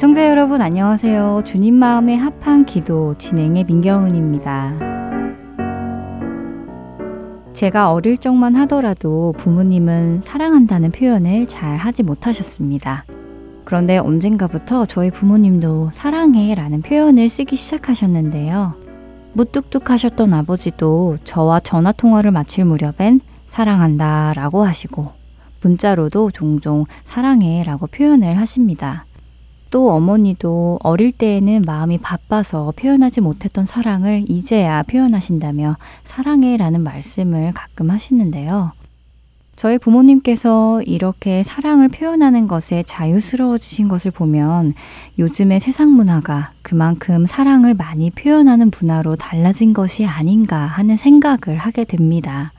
애청자 여러분 안녕하세요. 주님 마음에 합한 기도 진행의 민경은입니다. 제가 어릴 적만 하더라도 부모님은 사랑한다는 표현을 잘 하지 못하셨습니다. 그런데 언젠가부터 저희 부모님도 사랑해 라는 표현을 쓰기 시작하셨는데요. 무뚝뚝하셨던 아버지도 저와 전화 통화를 마칠 무렵엔 사랑한다 라고 하시고 문자로도 종종 사랑해 라고 표현을 하십니다. 또 어머니도 어릴 때에는 마음이 바빠서 표현하지 못했던 사랑을 이제야 표현하신다며 사랑해 라는 말씀을 가끔 하시는데요. 저희 부모님께서 이렇게 사랑을 표현하는 것에 자유스러워지신 것을 보면 요즘의 세상 문화가 그만큼 사랑을 많이 표현하는 문화로 달라진 것이 아닌가 하는 생각을 하게 됩니다.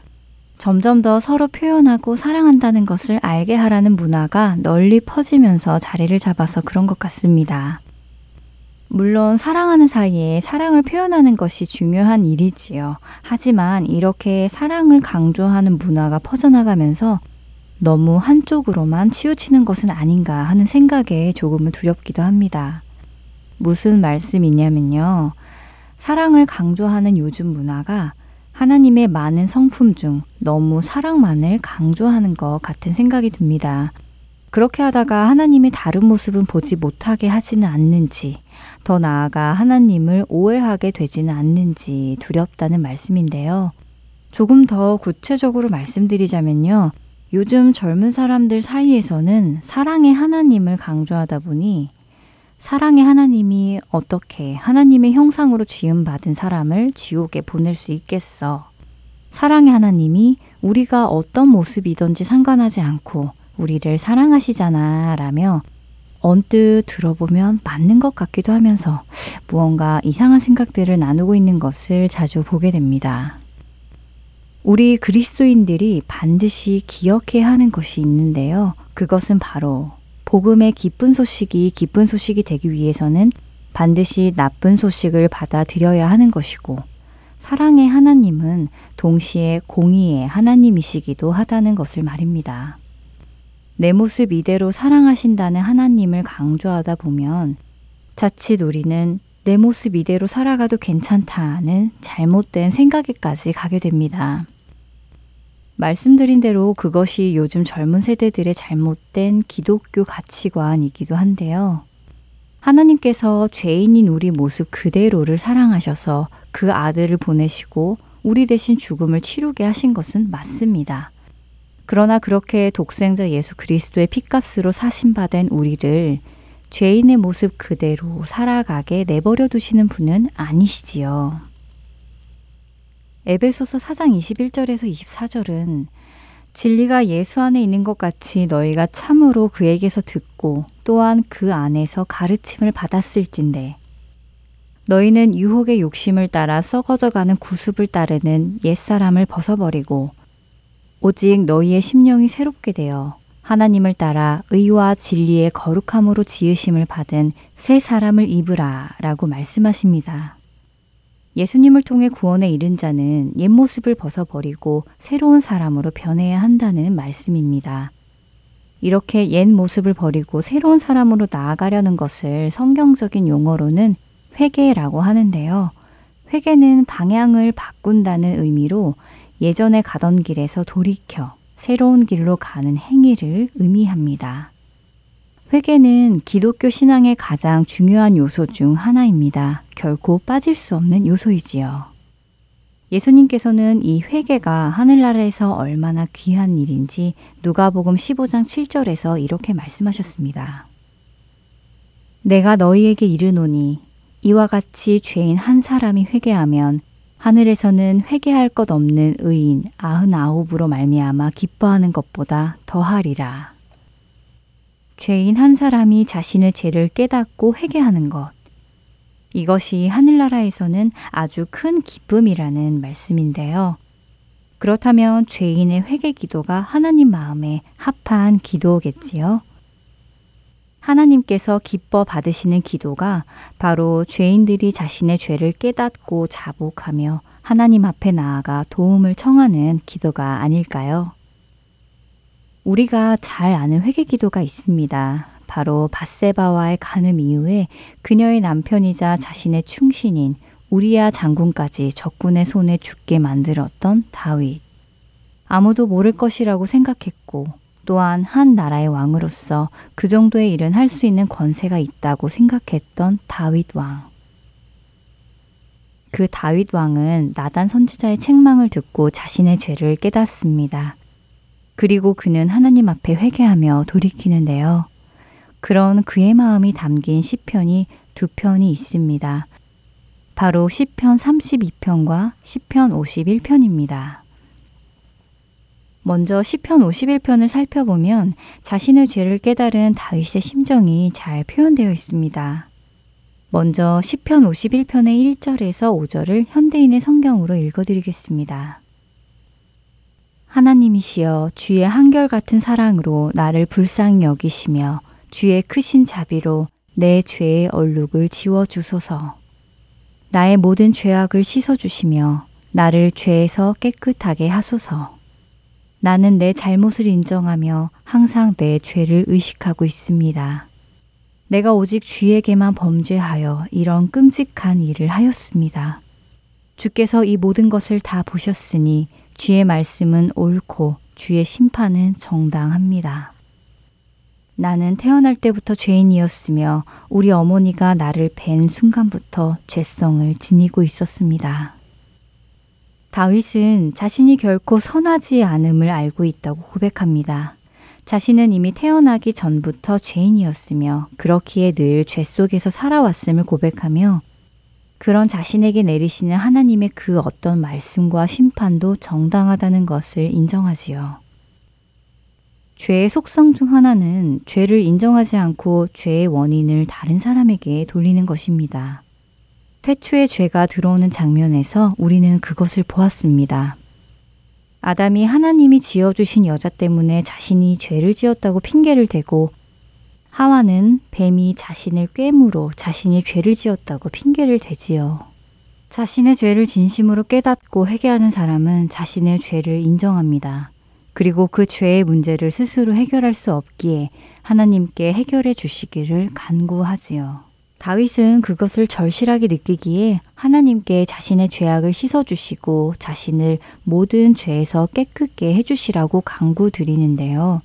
점점 더 서로 표현하고 사랑한다는 것을 알게 하라는 문화가 널리 퍼지면서 자리를 잡아서 그런 것 같습니다. 물론 사랑하는 사이에 사랑을 표현하는 것이 중요한 일이지요. 하지만 이렇게 사랑을 강조하는 문화가 퍼져나가면서 너무 한쪽으로만 치우치는 것은 아닌가 하는 생각에 조금은 두렵기도 합니다. 무슨 말씀이냐면요. 사랑을 강조하는 요즘 문화가 하나님의 많은 성품 중 너무 사랑만을 강조하는 것 같은 생각이 듭니다. 그렇게 하다가 하나님의 다른 모습은 보지 못하게 하지는 않는지, 더 나아가 하나님을 오해하게 되지는 않는지 두렵다는 말씀인데요. 조금 더 구체적으로 말씀드리자면요. 요즘 젊은 사람들 사이에서는 사랑의 하나님을 강조하다 보니 사랑의 하나님이 어떻게 하나님의 형상으로 지음받은 사람을 지옥에 보낼 수 있겠어? 사랑의 하나님이 우리가 어떤 모습이든지 상관하지 않고 우리를 사랑하시잖아 라며 언뜻 들어보면 맞는 것 같기도 하면서 무언가 이상한 생각들을 나누고 있는 것을 자주 보게 됩니다. 우리 그리스도인들이 반드시 기억해야 하는 것이 있는데요. 그것은 바로 복음의 기쁜 소식이 기쁜 소식이 되기 위해서는 반드시 나쁜 소식을 받아들여야 하는 것이고 사랑의 하나님은 동시에 공의의 하나님이시기도 하다는 것을 말입니다. 내 모습 이대로 사랑하신다는 하나님을 강조하다 보면 자칫 우리는 내 모습 이대로 살아가도 괜찮다는 잘못된 생각에까지 가게 됩니다. 말씀드린 대로 그것이 요즘 젊은 세대들의 잘못된 기독교 가치관이기도 한데요. 하나님께서 죄인인 우리 모습 그대로를 사랑하셔서 그 아들을 보내시고 우리 대신 죽음을 치르게 하신 것은 맞습니다. 그러나 그렇게 독생자 예수 그리스도의 피값으로 사신받은 우리를 죄인의 모습 그대로 살아가게 내버려 두시는 분은 아니시지요. 에베소서 4장 21절에서 24절은 진리가 예수 안에 있는 것 같이 너희가 참으로 그에게서 듣고 또한 그 안에서 가르침을 받았을진데 너희는 유혹의 욕심을 따라 썩어져가는 구습을 따르는 옛사람을 벗어버리고 오직 너희의 심령이 새롭게 되어 하나님을 따라 의와 진리의 거룩함으로 지으심을 받은 새 사람을 입으라 라고 말씀하십니다. 예수님을 통해 구원에 이른 자는 옛 모습을 벗어버리고 새로운 사람으로 변해야 한다는 말씀입니다. 이렇게 옛 모습을 버리고 새로운 사람으로 나아가려는 것을 성경적인 용어로는 회개라고 하는데요. 회개는 방향을 바꾼다는 의미로 예전에 가던 길에서 돌이켜 새로운 길로 가는 행위를 의미합니다. 회개는 기독교 신앙의 가장 중요한 요소 중 하나입니다. 결코 빠질 수 없는 요소이지요. 예수님께서는 이 회개가 하늘나라에서 얼마나 귀한 일인지 누가복음 15장 7절에서 이렇게 말씀하셨습니다. 내가 너희에게 이르노니 이와 같이 죄인 한 사람이 회개하면 하늘에서는 회개할 것 없는 의인 아흔아홉으로 말미암아 기뻐하는 것보다 더하리라. 죄인 한 사람이 자신의 죄를 깨닫고 회개하는 것. 이것이 하늘나라에서는 아주 큰 기쁨이라는 말씀인데요. 그렇다면 죄인의 회개 기도가 하나님 마음에 합한 기도겠지요. 하나님께서 기뻐 받으시는 기도가 바로 죄인들이 자신의 죄를 깨닫고 자복하며 하나님 앞에 나아가 도움을 청하는 기도가 아닐까요? 우리가 잘 아는 회개 기도가 있습니다. 바로 바세바와의 간음 이후에 그녀의 남편이자 자신의 충신인 우리야 장군까지 적군의 손에 죽게 만들었던 다윗. 아무도 모를 것이라고 생각했고 또한 한 나라의 왕으로서 그 정도의 일은 할 수 있는 권세가 있다고 생각했던 다윗 왕. 그 다윗 왕은 나단 선지자의 책망을 듣고 자신의 죄를 깨닫습니다. 그리고 그는 하나님 앞에 회개하며 돌이키는데요. 그런 그의 마음이 담긴 시편이 두 편이 있습니다. 바로 시편 32편과 시편 51편입니다. 먼저 시편 51편을 살펴보면 자신의 죄를 깨달은 다윗의 심정이 잘 표현되어 있습니다. 먼저 시편 51편의 1절에서 5절을 현대인의 성경으로 읽어 드리겠습니다. 하나님이시여 주의 한결같은 사랑으로 나를 불쌍히 여기시며 주의 크신 자비로 내 죄의 얼룩을 지워 주소서. 나의 모든 죄악을 씻어 주시며 나를 죄에서 깨끗하게 하소서. 나는 내 잘못을 인정하며 항상 내 죄를 의식하고 있습니다. 내가 오직 주에게만 범죄하여 이런 끔찍한 일을 하였습니다. 주께서 이 모든 것을 다 보셨으니 주의 말씀은 옳고 주의 심판은 정당합니다. 나는 태어날 때부터 죄인이었으며 우리 어머니가 나를 뵌 순간부터 죄성을 지니고 있었습니다. 다윗은 자신이 결코 선하지 않음을 알고 있다고 고백합니다. 자신은 이미 태어나기 전부터 죄인이었으며 그렇기에 늘 죄 속에서 살아왔음을 고백하며 그런 자신에게 내리시는 하나님의 그 어떤 말씀과 심판도 정당하다는 것을 인정하지요. 죄의 속성 중 하나는 죄를 인정하지 않고 죄의 원인을 다른 사람에게 돌리는 것입니다. 태초의 죄가 들어오는 장면에서 우리는 그것을 보았습니다. 아담이 하나님이 지어주신 여자 때문에 자신이 죄를 지었다고 핑계를 대고 하와는 뱀이 자신을 꿰물어 자신이 죄를 지었다고 핑계를 대지요. 자신의 죄를 진심으로 깨닫고 회개하는 사람은 자신의 죄를 인정합니다. 그리고 그 죄의 문제를 스스로 해결할 수 없기에 하나님께 해결해 주시기를 간구하지요. 다윗은 그것을 절실하게 느끼기에 하나님께 자신의 죄악을 씻어주시고 자신을 모든 죄에서 깨끗게 해주시라고 강구 드리는데요.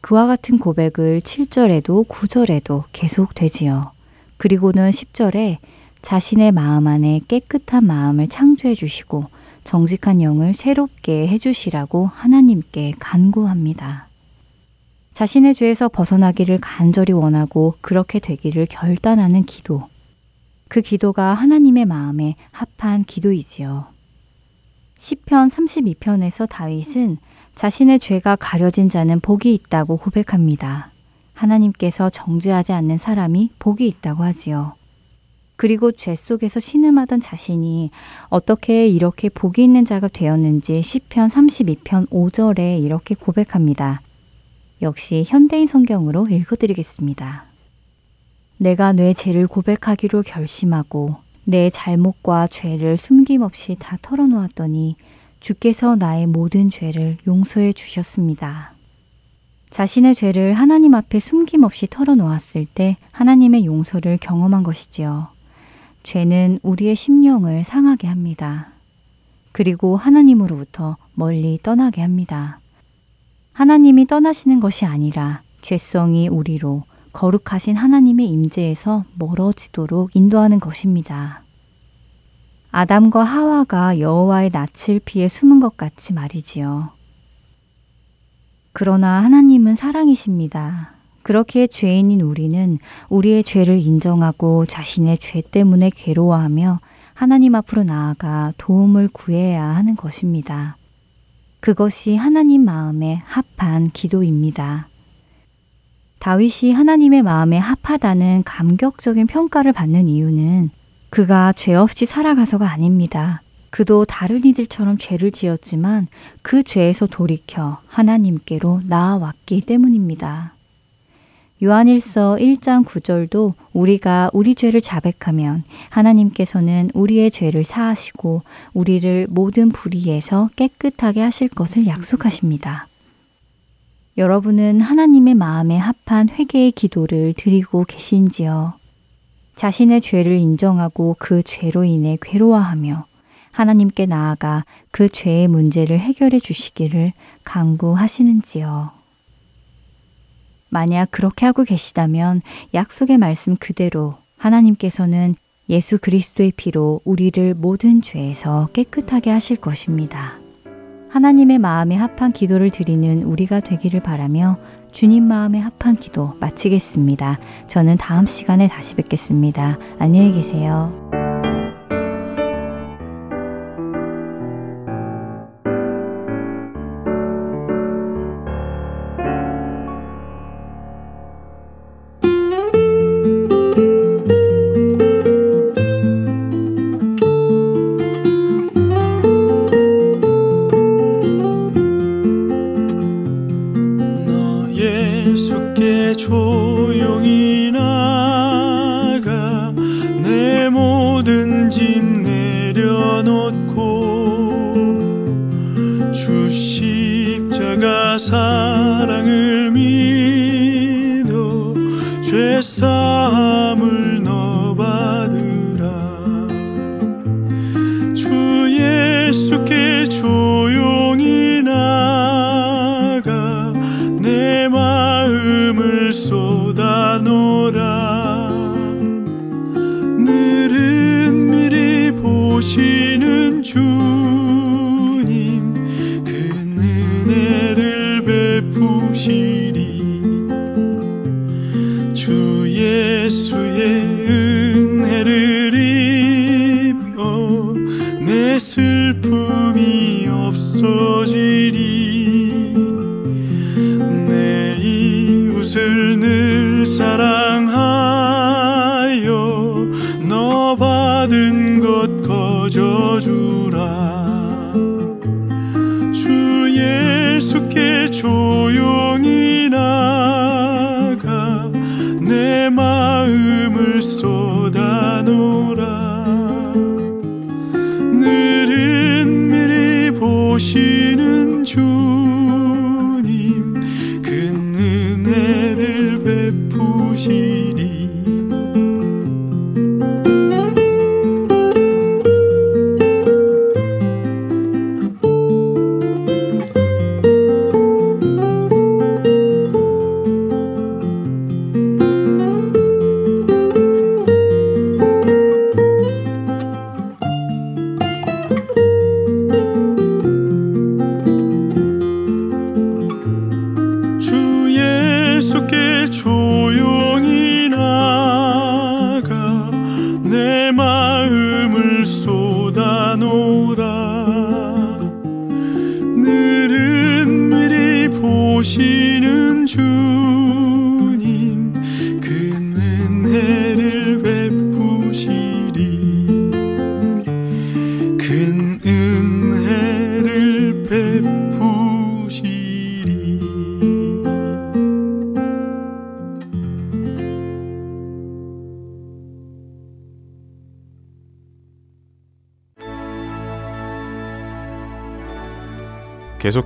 그와 같은 고백을 7절에도 9절에도 계속 되지요. 그리고는 10절에 자신의 마음 안에 깨끗한 마음을 창조해 주시고 정직한 영을 새롭게 해 주시라고 하나님께 간구합니다. 자신의 죄에서 벗어나기를 간절히 원하고 그렇게 되기를 결단하는 기도. 그 기도가 하나님의 마음에 합한 기도이지요. 시편 32편에서 다윗은 자신의 죄가 가려진 자는 복이 있다고 고백합니다. 하나님께서 정죄하지 않는 사람이 복이 있다고 하지요. 그리고 죄 속에서 신음하던 자신이 어떻게 이렇게 복이 있는 자가 되었는지 시편 32편 5절에 이렇게 고백합니다. 역시 현대인 성경으로 읽어드리겠습니다. 내가 내 죄를 고백하기로 결심하고 내 잘못과 죄를 숨김없이 다 털어놓았더니 주께서 나의 모든 죄를 용서해 주셨습니다. 자신의 죄를 하나님 앞에 숨김없이 털어놓았을 때 하나님의 용서를 경험한 것이지요. 죄는 우리의 심령을 상하게 합니다. 그리고 하나님으로부터 멀리 떠나게 합니다. 하나님이 떠나시는 것이 아니라 죄성이 우리로 거룩하신 하나님의 임재에서 멀어지도록 인도하는 것입니다. 아담과 하와가 여호와의 낯을 피해 숨은 것 같이 말이지요. 그러나 하나님은 사랑이십니다. 그렇게 죄인인 우리는 우리의 죄를 인정하고 자신의 죄 때문에 괴로워하며 하나님 앞으로 나아가 도움을 구해야 하는 것입니다. 그것이 하나님 마음에 합한 기도입니다. 다윗이 하나님의 마음에 합하다는 감격적인 평가를 받는 이유는 그가 죄 없이 살아가서가 아닙니다. 그도 다른 이들처럼 죄를 지었지만 그 죄에서 돌이켜 하나님께로 나아왔기 때문입니다. 요한일서 1장 9절도 우리가 우리 죄를 자백하면 하나님께서는 우리의 죄를 사하시고 우리를 모든 불의에서 깨끗하게 하실 것을 약속하십니다. 여러분은 하나님의 마음에 합한 회개의 기도를 드리고 계신지요? 자신의 죄를 인정하고 그 죄로 인해 괴로워하며 하나님께 나아가 그 죄의 문제를 해결해 주시기를 강구하시는지요? 만약 그렇게 하고 계시다면 약속의 말씀 그대로 하나님께서는 예수 그리스도의 피로 우리를 모든 죄에서 깨끗하게 하실 것입니다. 하나님의 마음에 합한 기도를 드리는 우리가 되기를 바라며 주님 마음에 합한 기도 마치겠습니다. 저는 다음 시간에 다시 뵙겠습니다. 안녕히 계세요.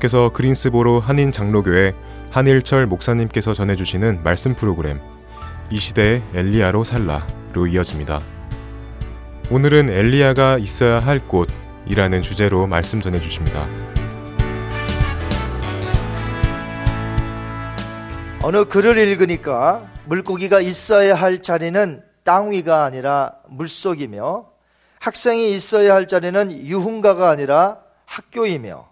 계속해서 그린스보로 한인 장로교회 한일철 목사님께서 전해주시는 말씀 프로그램 이 시대의 엘리야로 살라로 이어집니다. 오늘은 엘리야가 있어야 할 곳이라는 주제로 말씀 전해주십니다. 어느 글을 읽으니까 물고기가 있어야 할 자리는 땅 위가 아니라 물속이며 학생이 있어야 할 자리는 유흥가가 아니라 학교이며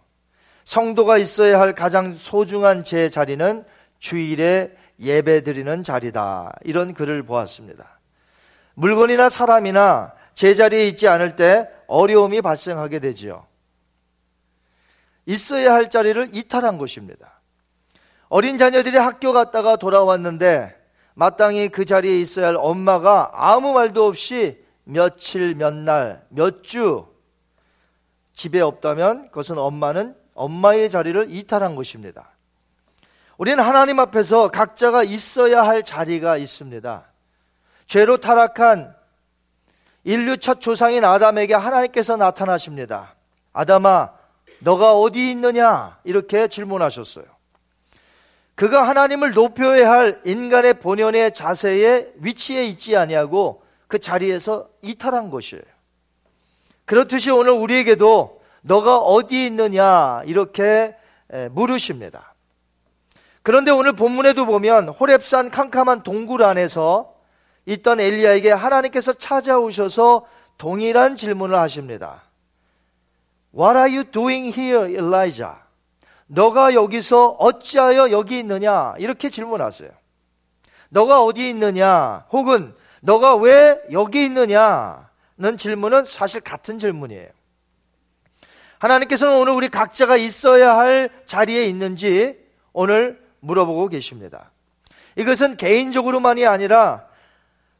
성도가 있어야 할 가장 소중한 제 자리는 주일에 예배 드리는 자리다. 이런 글을 보았습니다. 물건이나 사람이나 제자리에 있지 않을 때 어려움이 발생하게 되지요. 있어야 할 자리를 이탈한 것입니다. 어린 자녀들이 학교 갔다가 돌아왔는데 마땅히 그 자리에 있어야 할 엄마가 아무 말도 없이 며칠, 몇 날, 몇 주 집에 없다면 그것은 엄마는 엄마의 자리를 이탈한 것입니다. 우리는 하나님 앞에서 각자가 있어야 할 자리가 있습니다. 죄로 타락한 인류 첫 조상인 아담에게 하나님께서 나타나십니다. 아담아, 너가 어디 있느냐? 이렇게 질문하셨어요. 그가 하나님을 높여야 할 인간의 본연의 자세에 위치에 있지 아니하고 그 자리에서 이탈한 것이에요. 그렇듯이 오늘 우리에게도 너가 어디 있느냐 이렇게 물으십니다. 그런데 오늘 본문에도 보면 호랩산 캄캄한 동굴 안에서 있던 엘리야에게 하나님께서 찾아오셔서 동일한 질문을 하십니다. What are you doing here, Elijah? 너가 여기서 어찌하여 여기 있느냐? 이렇게 질문하세요. 너가 어디 있느냐? 혹은 너가 왜 여기 있느냐는 질문은 사실 같은 질문이에요. 하나님께서는 오늘 우리 각자가 있어야 할 자리에 있는지 오늘 물어보고 계십니다. 이것은 개인적으로만이 아니라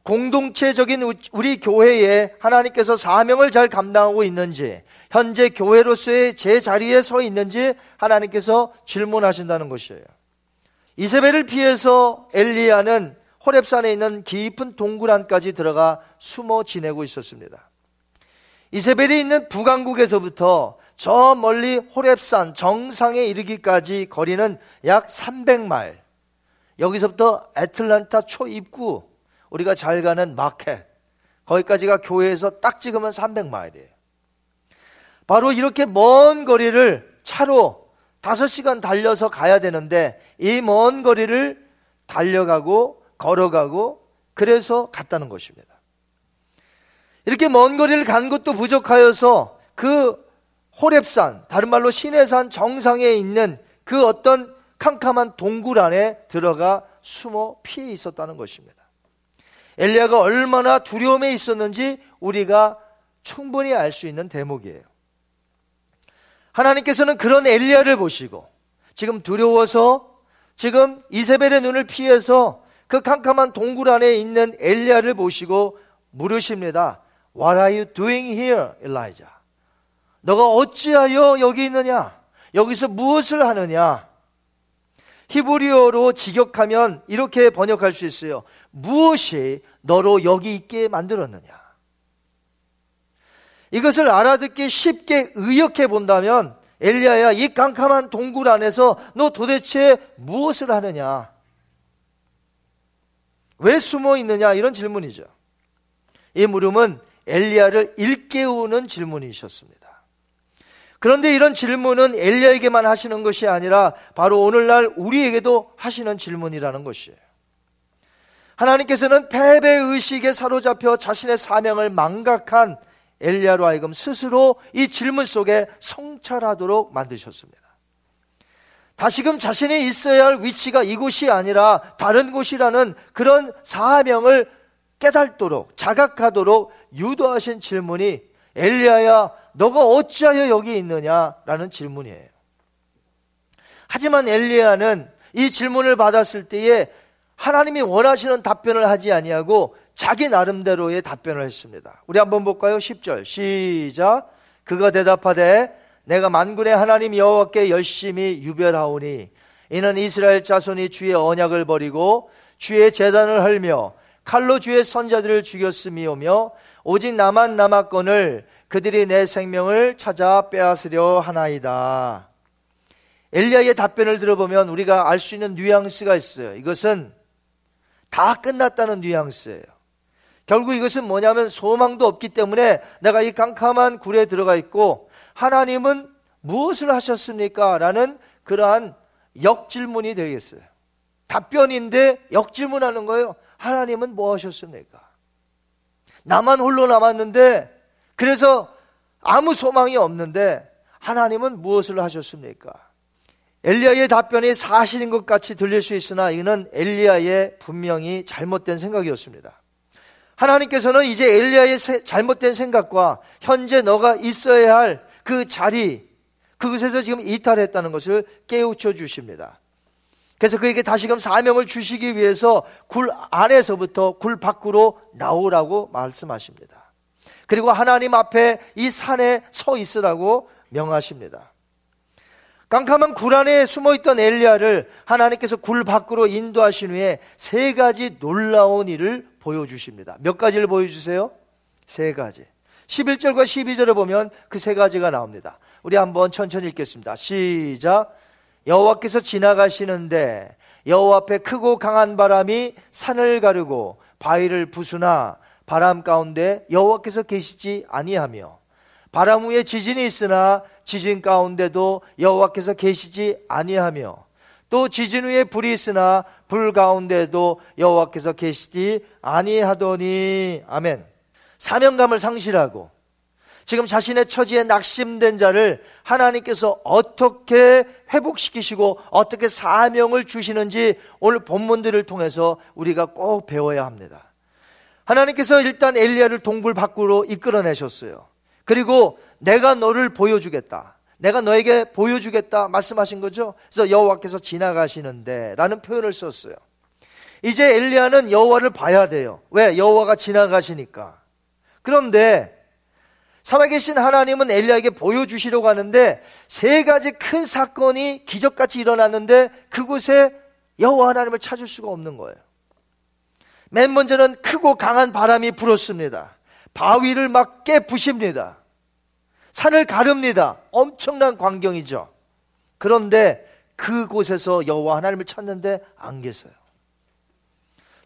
공동체적인 우리 교회에 하나님께서 사명을 잘 감당하고 있는지, 현재 교회로서의 제 자리에 서 있는지 하나님께서 질문하신다는 것이에요. 이세벨을 피해서 엘리야는 호랩산에 있는 깊은 동굴 안까지 들어가 숨어 지내고 있었습니다. 이세벨이 있는 북왕국에서부터 저 멀리 호랩산 정상에 이르기까지 거리는 약 300마일. 여기서부터 애틀란타 초입구, 우리가 잘 가는 마켓, 거기까지가 교회에서 딱 찍으면 300마일이에요. 바로 이렇게 먼 거리를 차로 5시간 달려서 가야 되는데 이 먼 거리를 달려가고 걸어가고 그래서 갔다는 것입니다. 이렇게 먼 거리를 간 것도 부족하여서 그 호랩산, 다른 말로 시내산 정상에 있는 그 어떤 캄캄한 동굴 안에 들어가 숨어 피해 있었다는 것입니다. 엘리야가 얼마나 두려움에 있었는지 우리가 충분히 알 수 있는 대목이에요. 하나님께서는 그런 엘리야를 보시고 지금 두려워서 지금 이세벨의 눈을 피해서 그 캄캄한 동굴 안에 있는 엘리야를 보시고 물으십니다. What are you doing here, Elijah? 너가 어찌하여 여기 있느냐? 여기서 무엇을 하느냐? 히브리어로 직역하면 이렇게 번역할 수 있어요. 무엇이 너로 여기 있게 만들었느냐? 이것을 알아듣기 쉽게 의역해 본다면 엘리야야 이 깜깜한 동굴 안에서 너 도대체 무엇을 하느냐? 왜 숨어 있느냐? 이런 질문이죠. 이 물음은 엘리야를 일깨우는 질문이셨습니다. 그런데 이런 질문은 엘리야에게만 하시는 것이 아니라 바로 오늘날 우리에게도 하시는 질문이라는 것이에요. 하나님께서는 패배 의식에 사로잡혀 자신의 사명을 망각한 엘리야로 하여금 스스로 이 질문 속에 성찰하도록 만드셨습니다. 다시금 자신이 있어야 할 위치가 이곳이 아니라 다른 곳이라는 그런 사명을 깨닫도록 자각하도록 유도하신 질문이 엘리야야 너가 어찌하여 여기 있느냐라는 질문이에요. 하지만 엘리야는 이 질문을 받았을 때에 하나님이 원하시는 답변을 하지 아니하고 자기 나름대로의 답변을 했습니다. 우리 한번 볼까요? 10절 시작 그가 대답하되 내가 만군의 하나님 여호와께 열심히 유별하오니 이는 이스라엘 자손이 주의 언약을 버리고 주의 재단을 헐며 칼로 주의 선자들을 죽였음이오며 오직 나만 남았건을 그들이 내 생명을 찾아 빼앗으려 하나이다. 엘리야의 답변을 들어보면 우리가 알 수 있는 뉘앙스가 있어요. 이것은 다 끝났다는 뉘앙스예요. 결국 이것은 뭐냐면 소망도 없기 때문에 내가 이 캄캄한 굴에 들어가 있고 하나님은 무엇을 하셨습니까? 라는 그러한 역질문이 되겠어요. 답변인데 역질문하는 거예요. 하나님은 뭐 하셨습니까? 나만 홀로 남았는데 그래서 아무 소망이 없는데 하나님은 무엇을 하셨습니까? 엘리야의 답변이 사실인 것 같이 들릴 수 있으나 이는 엘리야의 분명히 잘못된 생각이었습니다. 하나님께서는 이제 엘리야의 잘못된 생각과 현재 너가 있어야 할 그 자리, 그곳에서 지금 이탈했다는 것을 깨우쳐 주십니다. 그래서 그에게 다시금 사명을 주시기 위해서 굴 안에서부터 굴 밖으로 나오라고 말씀하십니다. 그리고 하나님 앞에 이 산에 서 있으라고 명하십니다. 깜깜한 굴 안에 숨어 있던 엘리야를 하나님께서 굴 밖으로 인도하신 후에 세 가지 놀라운 일을 보여주십니다. 몇 가지를 보여주세요? 세 가지. 11절과 12절에 보면 그 세 가지가 나옵니다. 우리 한번 천천히 읽겠습니다. 시작. 여호와께서 지나가시는데 여호와 앞에 크고 강한 바람이 산을 가르고 바위를 부수나 바람 가운데 여호와께서 계시지 아니하며 바람 위에 지진이 있으나 지진 가운데도 여호와께서 계시지 아니하며 또 지진 위에 불이 있으나 불 가운데도 여호와께서 계시지 아니하더니 아멘. 사명감을 상실하고 지금 자신의 처지에 낙심된 자를 하나님께서 어떻게 회복시키시고 어떻게 사명을 주시는지 오늘 본문들을 통해서 우리가 꼭 배워야 합니다. 하나님께서 일단 엘리야를 동굴 밖으로 이끌어내셨어요. 그리고 내가 너를 보여주겠다. 내가 너에게 보여주겠다 말씀하신 거죠. 그래서 여호와께서 지나가시는데라는 표현을 썼어요. 이제 엘리야는 여호와를 봐야 돼요. 왜? 여호와가 지나가시니까. 그런데 살아계신 하나님은 엘리야에게 보여주시려고 하는데 세 가지 큰 사건이 기적같이 일어났는데 그곳에 여호와 하나님을 찾을 수가 없는 거예요. 맨 먼저는 크고 강한 바람이 불었습니다. 바위를 막 깨부십니다. 산을 가릅니다. 엄청난 광경이죠. 그런데 그곳에서 여호와 하나님을 찾는데 안 계세요.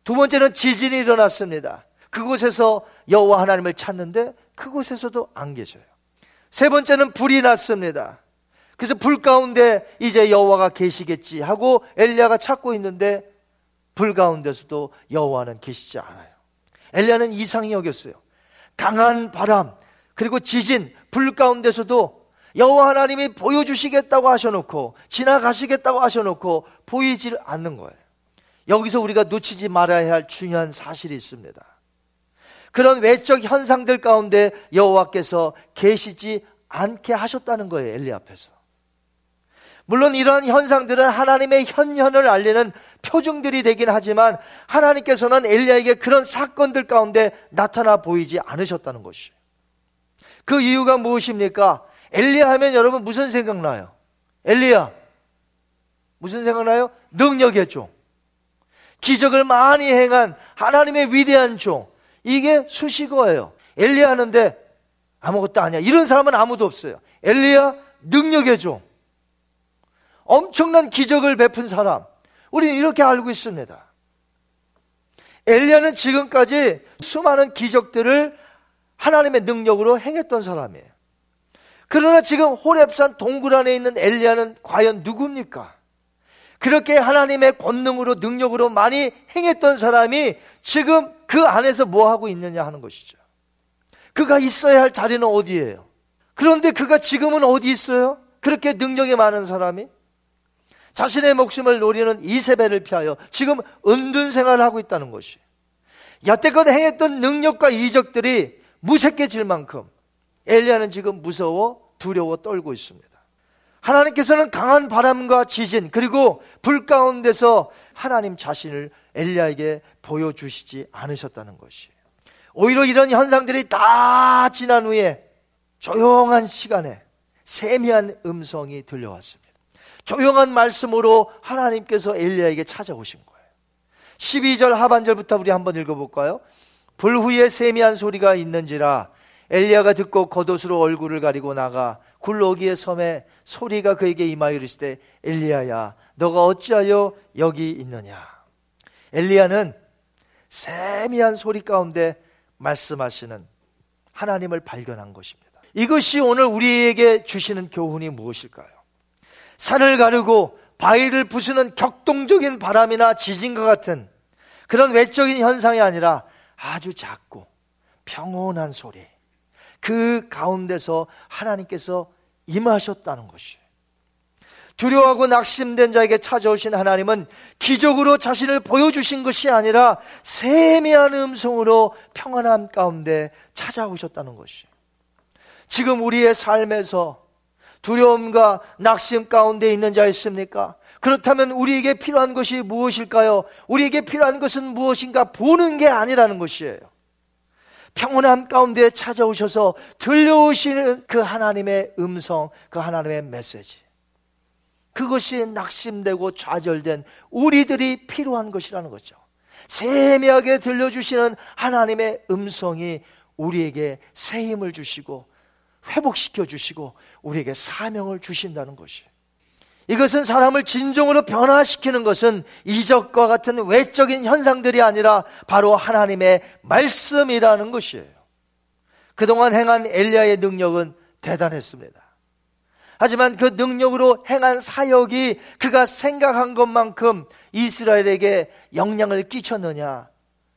두 번째는 지진이 일어났습니다. 그곳에서 여호와 하나님을 찾는데 그곳에서도 안 계셔요. 세 번째는 불이 났습니다. 그래서 불 가운데 이제 여호와가 계시겠지 하고 엘리야가 찾고 있는데 불 가운데서도 여호와는 계시지 않아요. 엘리야는 이상히 여겼어요. 강한 바람 그리고 지진 불 가운데서도 여호와 하나님이 보여주시겠다고 하셔놓고 지나가시겠다고 하셔놓고 보이질 않는 거예요. 여기서 우리가 놓치지 말아야 할 중요한 사실이 있습니다. 그런 외적 현상들 가운데 여호와께서 계시지 않게 하셨다는 거예요. 엘리 앞에서. 물론 이러한 현상들은 하나님의 현현을 알리는 표징들이 되긴 하지만 하나님께서는 엘리야에게 그런 사건들 가운데 나타나 보이지 않으셨다는 것이에요. 그 이유가 무엇입니까? 엘리야 하면 여러분 무슨 생각나요? 엘리야 무슨 생각나요? 능력의 종. 기적을 많이 행한 하나님의 위대한 종. 이게 수식어예요. 엘리야 하는데 아무것도 아니야. 이런 사람은 아무도 없어요. 엘리야 능력의 종. 엄청난 기적을 베푼 사람. 우리는 이렇게 알고 있습니다. 엘리야는 지금까지 수많은 기적들을 하나님의 능력으로 행했던 사람이에요. 그러나 지금 호렙산 동굴 안에 있는 엘리야는 과연 누굽니까? 그렇게 하나님의 권능으로 능력으로 많이 행했던 사람이 지금 그 안에서 뭐 하고 있느냐 하는 것이죠. 그가 있어야 할 자리는 어디예요? 그런데 그가 지금은 어디 있어요? 그렇게 능력이 많은 사람이 자신의 목숨을 노리는 이세벨을 피하여 지금 은둔 생활을 하고 있다는 것이 여태껏 행했던 능력과 이적들이 무색해질 만큼 엘리야는 지금 무서워 두려워 떨고 있습니다. 하나님께서는 강한 바람과 지진 그리고 불 가운데서 하나님 자신을 엘리야에게 보여주시지 않으셨다는 것이 오히려 이런 현상들이 다 지난 후에 조용한 시간에 세미한 음성이 들려왔습니다. 조용한 말씀으로 하나님께서 엘리야에게 찾아오신 거예요. 12절 하반절부터 우리 한번 읽어볼까요? 불 후에 세미한 소리가 있는지라 엘리야가 듣고 겉옷으로 얼굴을 가리고 나가 굴러기의 섬에 소리가 그에게 임하여 이르시되 엘리야야 너가 어찌하여 여기 있느냐 엘리야는 세미한 소리 가운데 말씀하시는 하나님을 발견한 것입니다. 이것이 오늘 우리에게 주시는 교훈이 무엇일까요? 산을 가르고 바위를 부수는 격동적인 바람이나 지진과 같은 그런 외적인 현상이 아니라 아주 작고 평온한 소리. 그 가운데서 하나님께서 임하셨다는 것이에요. 두려워하고 낙심된 자에게 찾아오신 하나님은 기적으로 자신을 보여주신 것이 아니라 세미한 음성으로 평안함 가운데 찾아오셨다는 것이. 지금 우리의 삶에서 두려움과 낙심 가운데 있는 자 있습니까? 그렇다면 우리에게 필요한 것이 무엇일까요? 우리에게 필요한 것은 무엇인가 보는 게 아니라는 것이에요. 평온함 가운데 찾아오셔서 들려오시는 그 하나님의 음성, 그 하나님의 메시지. 그것이 낙심되고 좌절된 우리들이 필요한 것이라는 거죠. 세미하게 들려주시는 하나님의 음성이 우리에게 새 힘을 주시고 회복시켜 주시고 우리에게 사명을 주신다는 것이. 이것은 사람을 진정으로 변화시키는 것은 이적과 같은 외적인 현상들이 아니라 바로 하나님의 말씀이라는 것이에요. 그동안 행한 엘리야의 능력은 대단했습니다. 하지만 그 능력으로 행한 사역이 그가 생각한 것만큼 이스라엘에게 영향을 끼쳤느냐?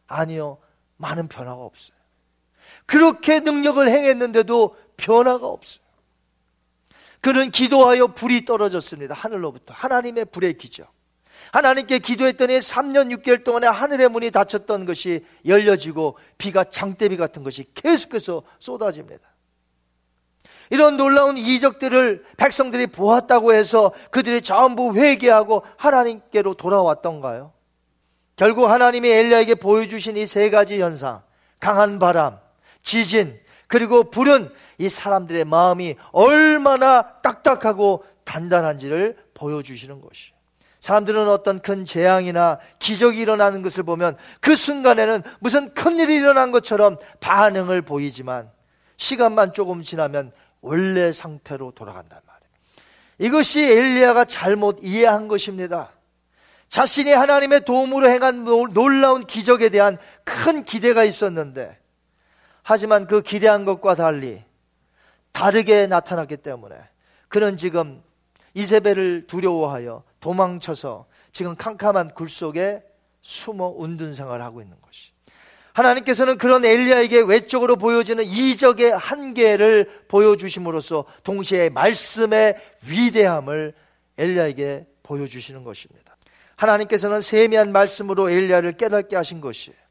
아니요. 많은 변화가 없어요. 그렇게 능력을 행했는데도 변화가 없어요. 그는 기도하여 불이 떨어졌습니다. 하늘로부터. 하나님의 불의 기적. 하나님께 기도했더니 3년 6개월 동안에 하늘의 문이 닫혔던 것이 열려지고 비가 장대비 같은 것이 계속해서 쏟아집니다. 이런 놀라운 이적들을 백성들이 보았다고 해서 그들이 전부 회개하고 하나님께로 돌아왔던가요? 결국 하나님이 엘리야에게 보여주신 이 세 가지 현상, 강한 바람, 지진, 그리고 불은 이 사람들의 마음이 얼마나 딱딱하고 단단한지를 보여주시는 것이. 사람들은 어떤 큰 재앙이나 기적이 일어나는 것을 보면 그 순간에는 무슨 큰 일이 일어난 것처럼 반응을 보이지만 시간만 조금 지나면 원래 상태로 돌아간단 말이에요. 이것이 엘리야가 잘못 이해한 것입니다. 자신이 하나님의 도움으로 행한 놀라운 기적에 대한 큰 기대가 있었는데 하지만 그 기대한 것과 달리 다르게 나타났기 때문에 그는 지금 이세벨을 두려워하여 도망쳐서 지금 캄캄한 굴 속에 숨어 운둔 생활을 하고 있는 것이. 하나님께서는 그런 엘리야에게 외적으로 보여지는 이적의 한계를 보여주심으로써 동시에 말씀의 위대함을 엘리야에게 보여주시는 것입니다. 하나님께서는 세미한 말씀으로 엘리야를 깨닫게 하신 것이에요.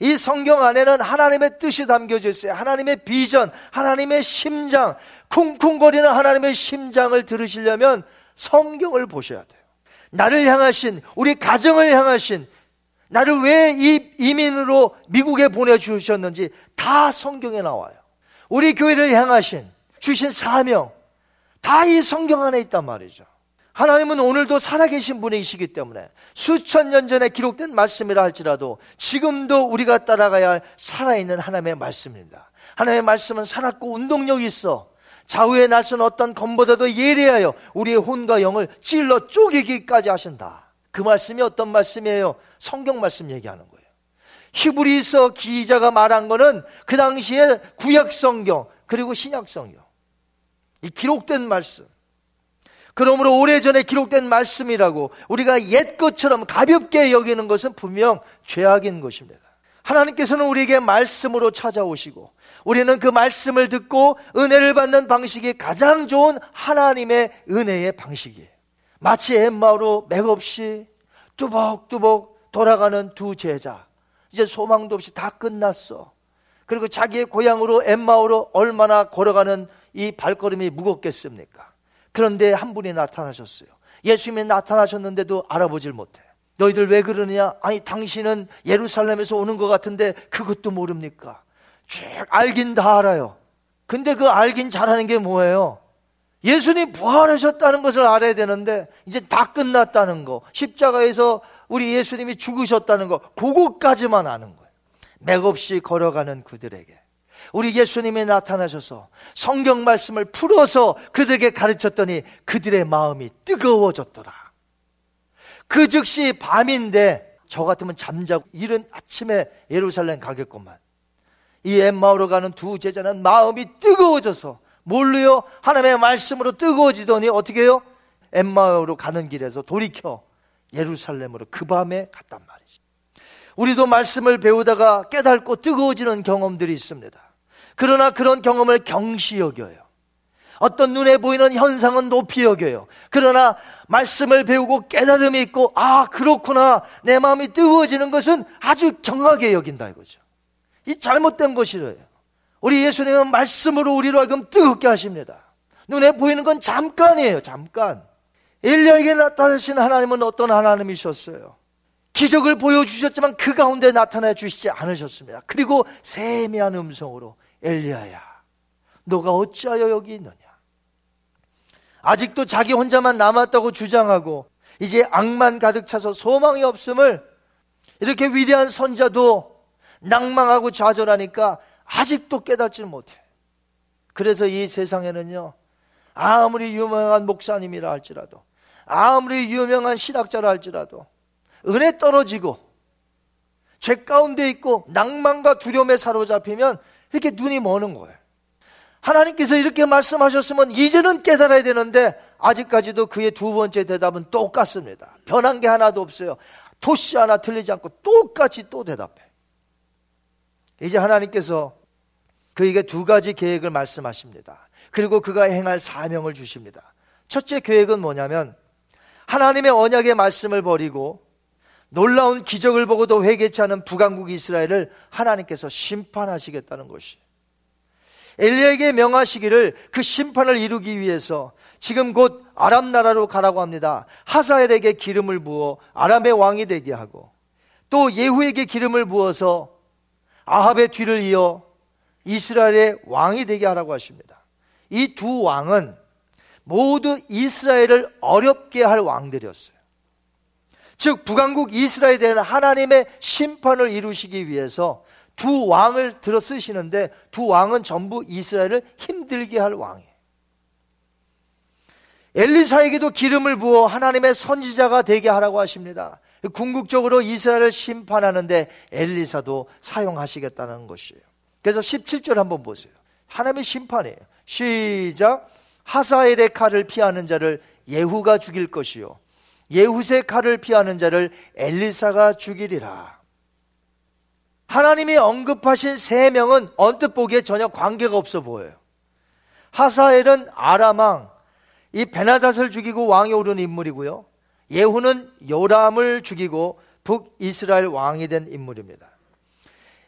이 성경 안에는 하나님의 뜻이 담겨져 있어요. 하나님의 비전, 하나님의 심장, 쿵쿵거리는 하나님의 심장을 들으시려면 성경을 보셔야 돼요. 나를 향하신, 우리 가정을 향하신, 나를 왜 이 이민으로 미국에 보내주셨는지 다 성경에 나와요. 우리 교회를 향하신, 주신 사명, 다 이 성경 안에 있단 말이죠. 하나님은 오늘도 살아계신 분이시기 때문에 수천 년 전에 기록된 말씀이라 할지라도 지금도 우리가 따라가야 할 살아있는 하나님의 말씀입니다. 하나님의 말씀은 살았고 운동력이 있어. 좌우의 날선 어떤 검보다도 예리하여 우리의 혼과 영을 찔러 쪼개기까지 하신다. 그 말씀이 어떤 말씀이에요? 성경 말씀 얘기하는 거예요. 히브리서 기자가 말한 거는 그 당시에 구약 성경 그리고 신약 성경. 이 기록된 말씀. 그러므로 오래전에 기록된 말씀이라고 우리가 옛 것처럼 가볍게 여기는 것은 분명 죄악인 것입니다. 하나님께서는 우리에게 말씀으로 찾아오시고 우리는 그 말씀을 듣고 은혜를 받는 방식이 가장 좋은 하나님의 은혜의 방식이에요. 마치 엠마오로 맥없이 뚜벅뚜벅 돌아가는 두 제자. 이제 소망도 없이 다 끝났어. 그리고 자기의 고향으로 엠마오로 얼마나 걸어가는 이 발걸음이 무겁겠습니까? 그런데 한 분이 나타나셨어요. 예수님이 나타나셨는데도 알아보질 못해. 너희들 왜 그러느냐? 아니, 당신은 예루살렘에서 오는 것 같은데 그것도 모릅니까? 쭉 알긴 다 알아요. 근데 그 알긴 잘하는 게 뭐예요? 예수님 부활하셨다는 것을 알아야 되는데 이제 다 끝났다는 거. 십자가에서 우리 예수님이 죽으셨다는 거. 그것까지만 아는 거예요. 맥없이 걸어가는 그들에게. 우리 예수님이 나타나셔서 성경 말씀을 풀어서 그들에게 가르쳤더니 그들의 마음이 뜨거워졌더라. 그 즉시 밤인데 저 같으면 잠자고 이른 아침에 예루살렘 가겠구만. 이 엠마오로 가는 두 제자는 마음이 뜨거워져서 뭘로요? 하나님의 말씀으로 뜨거워지더니 어떻게 해요? 엠마오로 가는 길에서 돌이켜 예루살렘으로 그 밤에 갔단 말이지. 우리도 말씀을 배우다가 깨닫고 뜨거워지는 경험들이 있습니다. 그러나 그런 경험을 경시 여겨요. 어떤 눈에 보이는 현상은 높이 여겨요. 그러나 말씀을 배우고 깨달음이 있고, 아, 그렇구나. 내 마음이 뜨거워지는 것은 아주 경하게 여긴다 이거죠. 이 잘못된 것이래요. 우리 예수님은 말씀으로 우리로 하여금 뜨겁게 하십니다. 눈에 보이는 건 잠깐이에요, 잠깐. 엘리야에게 나타나신 하나님은 어떤 하나님이셨어요? 기적을 보여주셨지만 그 가운데 나타나 주시지 않으셨습니다. 그리고 세미한 음성으로 엘리야야, 너가 어찌하여 여기 있느냐? 아직도 자기 혼자만 남았다고 주장하고 이제 악만 가득 차서 소망이 없음을 이렇게 위대한 선자도 낭망하고 좌절하니까 아직도 깨닫지 못해. 그래서 이 세상에는요, 아무리 유명한 목사님이라 할지라도, 아무리 유명한 신학자라 할지라도, 은혜 떨어지고, 죄 가운데 있고, 낭만과 두려움에 사로잡히면 이렇게 눈이 머는 거예요. 하나님께서 이렇게 말씀하셨으면 이제는 깨달아야 되는데 아직까지도 그의 두 번째 대답은 똑같습니다. 변한 게 하나도 없어요. 토시 하나 틀리지 않고 똑같이 또 대답해. 이제 하나님께서 그에게 두 가지 계획을 말씀하십니다. 그리고 그가 행할 사명을 주십니다. 첫째 계획은 뭐냐면 하나님의 언약의 말씀을 버리고 놀라운 기적을 보고도 회개치 않은 북왕국 이스라엘을 하나님께서 심판하시겠다는 것이 엘리에게 명하시기를 그 심판을 이루기 위해서 지금 곧 아람 나라로 가라고 합니다. 하사엘에게 기름을 부어 아람의 왕이 되게 하고 또 예후에게 기름을 부어서 아합의 뒤를 이어 이스라엘의 왕이 되게 하라고 하십니다. 이 두 왕은 모두 이스라엘을 어렵게 할 왕들이었어요. 즉 북왕국 이스라엘에 대한 하나님의 심판을 이루시기 위해서 두 왕을 들어 쓰시는데 두 왕은 전부 이스라엘을 힘들게 할 왕이에요. 엘리사에게도 기름을 부어 하나님의 선지자가 되게 하라고 하십니다. 궁극적으로 이스라엘을 심판하는데 엘리사도 사용하시겠다는 것이에요. 그래서 17절 한번 보세요. 하나님의 심판이에요. 시작. 하사엘의 칼을 피하는 자를 예후가 죽일 것이요. 예후의 칼을 피하는 자를 엘리사가 죽이리라. 하나님이 언급하신 세 명은 언뜻 보기에 전혀 관계가 없어 보여요. 하사엘은 아람왕, 이 베나닷을 죽이고 왕이 오른 인물이고요. 예후는 요람을 죽이고 북이스라엘 왕이 된 인물입니다.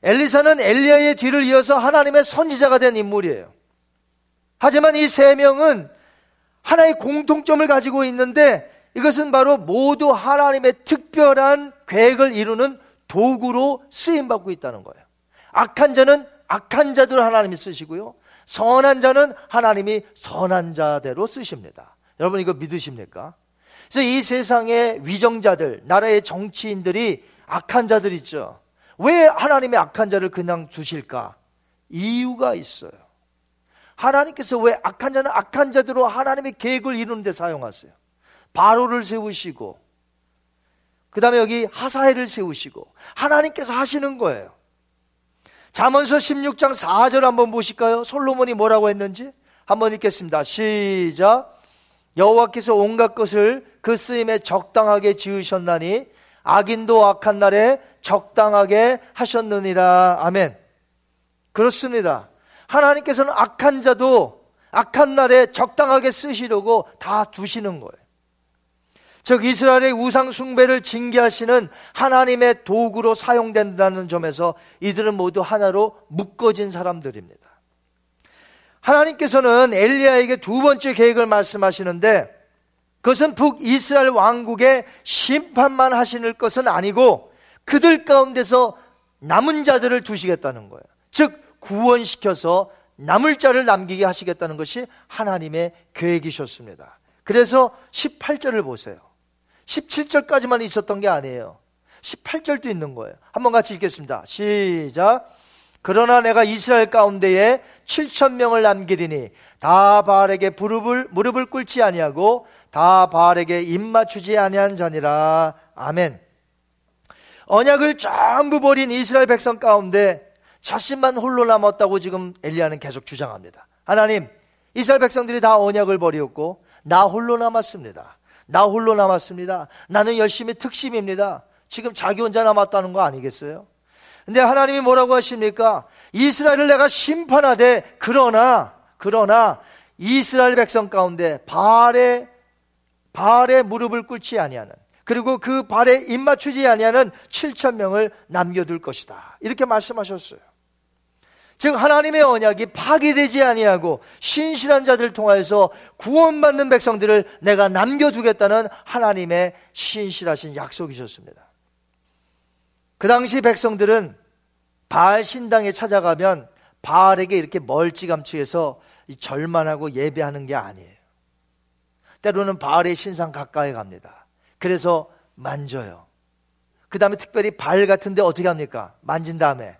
엘리사는 엘리야의 뒤를 이어서 하나님의 선지자가 된 인물이에요. 하지만 이 세 명은 하나의 공통점을 가지고 있는데 이것은 바로 모두 하나님의 특별한 계획을 이루는 도구로 쓰임 받고 있다는 거예요. 악한 자는 악한 자대로 하나님이 쓰시고요. 선한 자는 하나님이 선한 자대로 쓰십니다. 여러분 이거 믿으십니까? 그래서 이 세상의 위정자들, 나라의 정치인들이 악한 자들 있죠. 왜 하나님의 악한 자를 그냥 두실까? 이유가 있어요. 하나님께서 왜 악한 자는 악한 자대로 하나님의 계획을 이루는 데 사용하세요? 바로를 세우시고 그 다음에 여기 하사엘을 세우시고 하나님께서 하시는 거예요. 잠언서 16장 4절 한번 보실까요? 솔로몬이 뭐라고 했는지 한번 읽겠습니다. 시작. 여호와께서 온갖 것을 그 쓰임에 적당하게 지으셨나니 악인도 악한 날에 적당하게 하셨느니라. 아멘. 그렇습니다. 하나님께서는 악한 자도 악한 날에 적당하게 쓰시려고 다 두시는 거예요. 즉 이스라엘의 우상 숭배를 징계하시는 하나님의 도구로 사용된다는 점에서 이들은 모두 하나로 묶어진 사람들입니다. 하나님께서는 엘리야에게 두 번째 계획을 말씀하시는데 그것은 북이스라엘 왕국의 심판만 하시는 것은 아니고 그들 가운데서 남은 자들을 두시겠다는 거예요. 즉 구원시켜서 남을 자를 남기게 하시겠다는 것이 하나님의 계획이셨습니다. 그래서 18절을 보세요. 17절까지만 있었던 게 아니에요. 18절도 있는 거예요. 한번 같이 읽겠습니다. 시작. 그러나 내가 이스라엘 가운데에 7천 명을 남기리니 다 바알에게 무릎을 무릎을 꿇지 아니하고 다 바알에게 입 맞추지 아니한 자니라. 아멘. 언약을 전부 버린 이스라엘 백성 가운데 자신만 홀로 남았다고 지금 엘리야는 계속 주장합니다. 하나님, 이스라엘 백성들이 다 언약을 버리었고 나 홀로 남았습니다. 나 홀로 남았습니다. 나는 열심히 특심입니다. 지금 자기 혼자 남았다는 거 아니겠어요? 근데 하나님이 뭐라고 하십니까? 이스라엘을 내가 심판하되 그러나 그러나 이스라엘 백성 가운데 발에 발에 무릎을 꿇지 아니하는 그리고 그 발에 입 맞추지 아니하는 7천 명을 남겨둘 것이다. 이렇게 말씀하셨어요. 즉 하나님의 언약이 파기되지 아니하고 신실한 자들을 통하여서 구원받는 백성들을 내가 남겨두겠다는 하나님의 신실하신 약속이셨습니다. 그 당시 백성들은 바알 신당에 찾아가면 바알에게 이렇게 멀찌감치해서 절만하고 예배하는 게 아니에요. 때로는 바알의 신상 가까이 갑니다. 그래서 만져요. 그 다음에 특별히 발 같은데 어떻게 합니까? 만진 다음에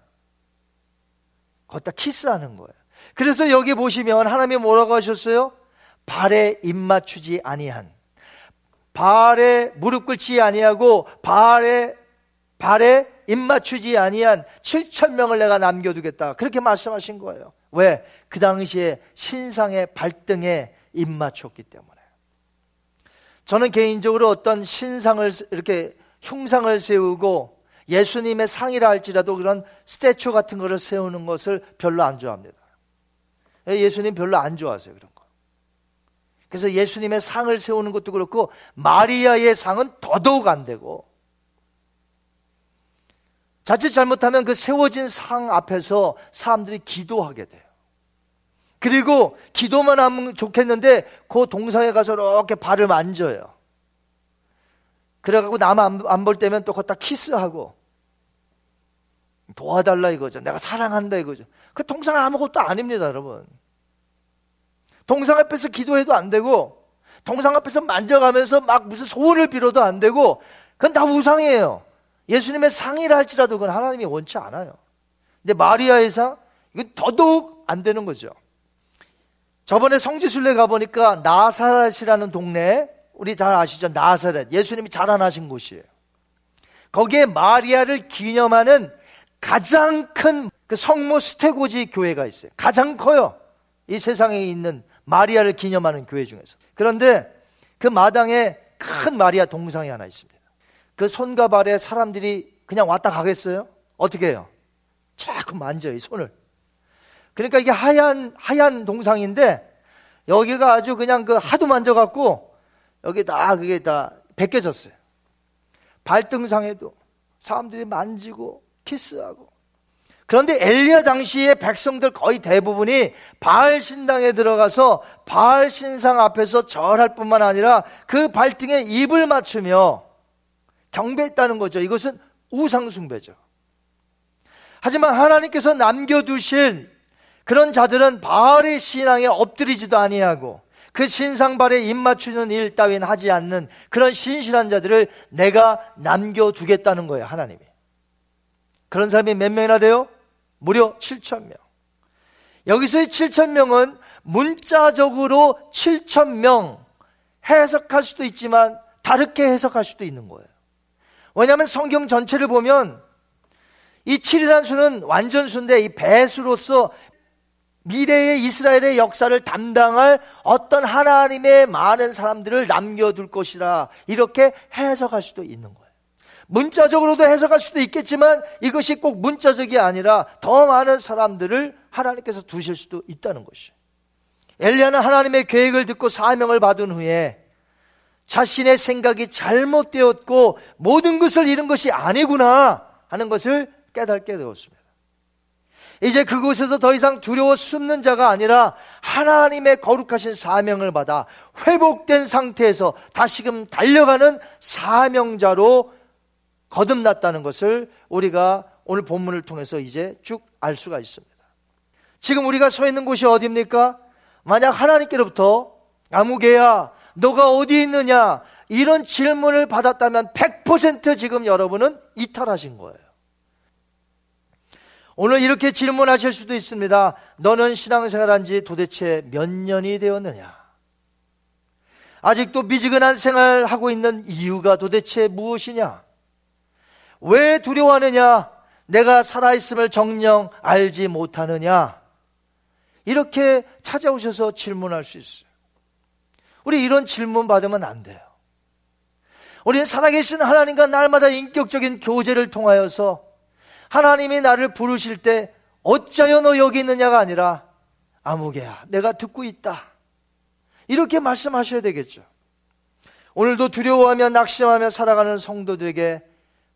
걷다 키스하는 거예요. 그래서 여기 보시면 하나님이 뭐라고 하셨어요? 발에 입 맞추지 아니한 발에 무릎 꿇지 아니하고 발에 발에 입 맞추지 아니한 7천 명을 내가 남겨두겠다. 그렇게 말씀하신 거예요. 왜? 그 당시에 신상의 발등에 입 맞췄기 때문에. 저는 개인적으로 어떤 신상을 이렇게 흉상을 세우고 예수님의 상이라 할지라도 그런 스태츄 같은 거를 세우는 것을 별로 안 좋아합니다. 예수님 별로 안 좋아하세요, 그런 거. 그래서 예수님의 상을 세우는 것도 그렇고 마리아의 상은 더더욱 안 되고 자칫 잘못하면 그 세워진 상 앞에서 사람들이 기도하게 돼요. 그리고 기도만 하면 좋겠는데 그 동상에 가서 이렇게 발을 만져요. 그래갖고 남 안 볼 때면 또 걷다 키스하고 도와달라 이거죠. 내가 사랑한다 이거죠. 그 동상 아무것도 아닙니다, 여러분. 동상 앞에서 기도해도 안 되고, 동상 앞에서 만져가면서 막 무슨 소원을 빌어도 안 되고, 그건 다 우상이에요. 예수님의 상이라 할지라도 그건 하나님이 원치 않아요. 근데 마리아의 상, 이건 더더욱 안 되는 거죠. 저번에 성지순례 가보니까 나사렛이라는 동네, 우리 잘 아시죠? 나사렛. 예수님이 자라나신 곳이에요. 거기에 마리아를 기념하는 가장 큰 그 성모 스테고지 교회가 있어요. 가장 커요. 이 세상에 있는 마리아를 기념하는 교회 중에서. 그런데 그 마당에 큰 마리아 동상이 하나 있습니다. 그 손과 발에 사람들이 그냥 왔다 가겠어요? 어떻게 해요? 자꾸 만져요, 이 손을. 그러니까 이게 하얀, 하얀 동상인데 여기가 아주 그냥 그 하도 만져갖고 여기 다 그게 다 벗겨졌어요. 발등상에도 사람들이 만지고 키스하고 그런데 엘리야 당시의 백성들 거의 대부분이 바알 신당에 들어가서 바알 신상 앞에서 절할 뿐만 아니라 그 발등에 입을 맞추며 경배했다는 거죠. 이것은 우상숭배죠. 하지만 하나님께서 남겨두신 그런 자들은 바알의 신앙에 엎드리지도 아니하고 그 신상발에 입맞추는 일 따윈 하지 않는 그런 신실한 자들을 내가 남겨두겠다는 거예요, 하나님이. 그런 사람이 몇 명이나 돼요? 무려 7천 명. 여기서의 7천 명은 문자적으로 7천 명 해석할 수도 있지만 다르게 해석할 수도 있는 거예요. 왜냐하면 성경 전체를 보면 이 7이라는 수는 완전수인데 이 배수로서 미래의 이스라엘의 역사를 담당할 어떤 하나님의 많은 사람들을 남겨둘 것이라 이렇게 해석할 수도 있는 거예요. 문자적으로도 해석할 수도 있겠지만 이것이 꼭 문자적이 아니라 더 많은 사람들을 하나님께서 두실 수도 있다는 것이에요. 엘리야는 하나님의 계획을 듣고 사명을 받은 후에 자신의 생각이 잘못되었고 모든 것을 잃은 것이 아니구나 하는 것을 깨닫게 되었습니다. 이제 그곳에서 더 이상 두려워 숨는 자가 아니라 하나님의 거룩하신 사명을 받아 회복된 상태에서 다시금 달려가는 사명자로 거듭났다는 것을 우리가 오늘 본문을 통해서 이제 쭉 알 수가 있습니다. 지금 우리가 서 있는 곳이 어디입니까? 만약 하나님께로부터 아무개야 너가 어디 있느냐 이런 질문을 받았다면 100% 지금 여러분은 이탈하신 거예요. 오늘 이렇게 질문하실 수도 있습니다. 너는 신앙생활 한 지 도대체 몇 년이 되었느냐? 아직도 미지근한 생활 하고 있는 이유가 도대체 무엇이냐? 왜 두려워하느냐? 내가 살아있음을 정령 알지 못하느냐? 이렇게 찾아오셔서 질문할 수 있어요. 우리 이런 질문 받으면 안 돼요. 우리는 살아계신 하나님과 날마다 인격적인 교제를 통하여서 하나님이 나를 부르실 때 어쩌여 너 여기 있느냐가 아니라 아무개야 내가 듣고 있다. 이렇게 말씀하셔야 되겠죠. 오늘도 두려워하며 낙심하며 살아가는 성도들에게